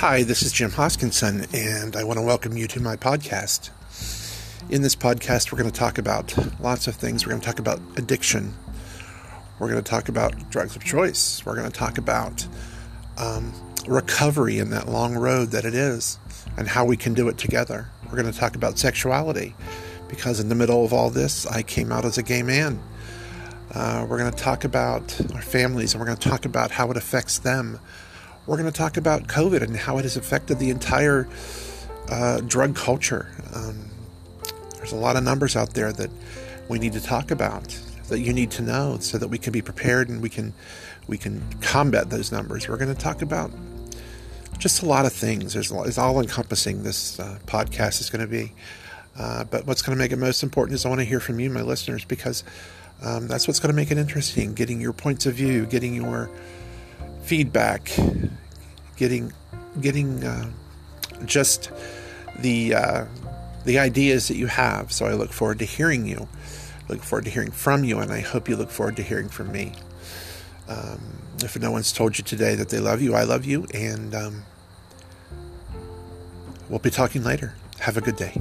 Hi, this is Jim Hoskinson, and I want to welcome you to my podcast. In this podcast, we're going to talk about lots of things. We're going to talk about addiction. We're going to talk about drugs of choice. We're going to talk about um, recovery and that long road that it is and how we can do it together. We're going to talk about sexuality because, in the middle of all this, I came out as a gay man. Uh, we're going to talk about our families and we're going to talk about how it affects them. We're going to talk about COVID and how it has affected the entire uh, drug culture. Um, there's a lot of numbers out there that we need to talk about that you need to know so that we can be prepared and we can we can combat those numbers. We're going to talk about just a lot of things. There's, it's all encompassing. This uh, podcast is going to be. Uh, but what's going to make it most important is I want to hear from you, my listeners, because um, that's what's going to make it interesting. Getting your points of view, getting your feedback, getting getting uh, just the uh, the ideas that you have. So I look forward to hearing you. Look forward to hearing from you, and I hope you look forward to hearing from me. Um, if no one's told you today that they love you, I love you, and um, we'll be talking later. Have a good day.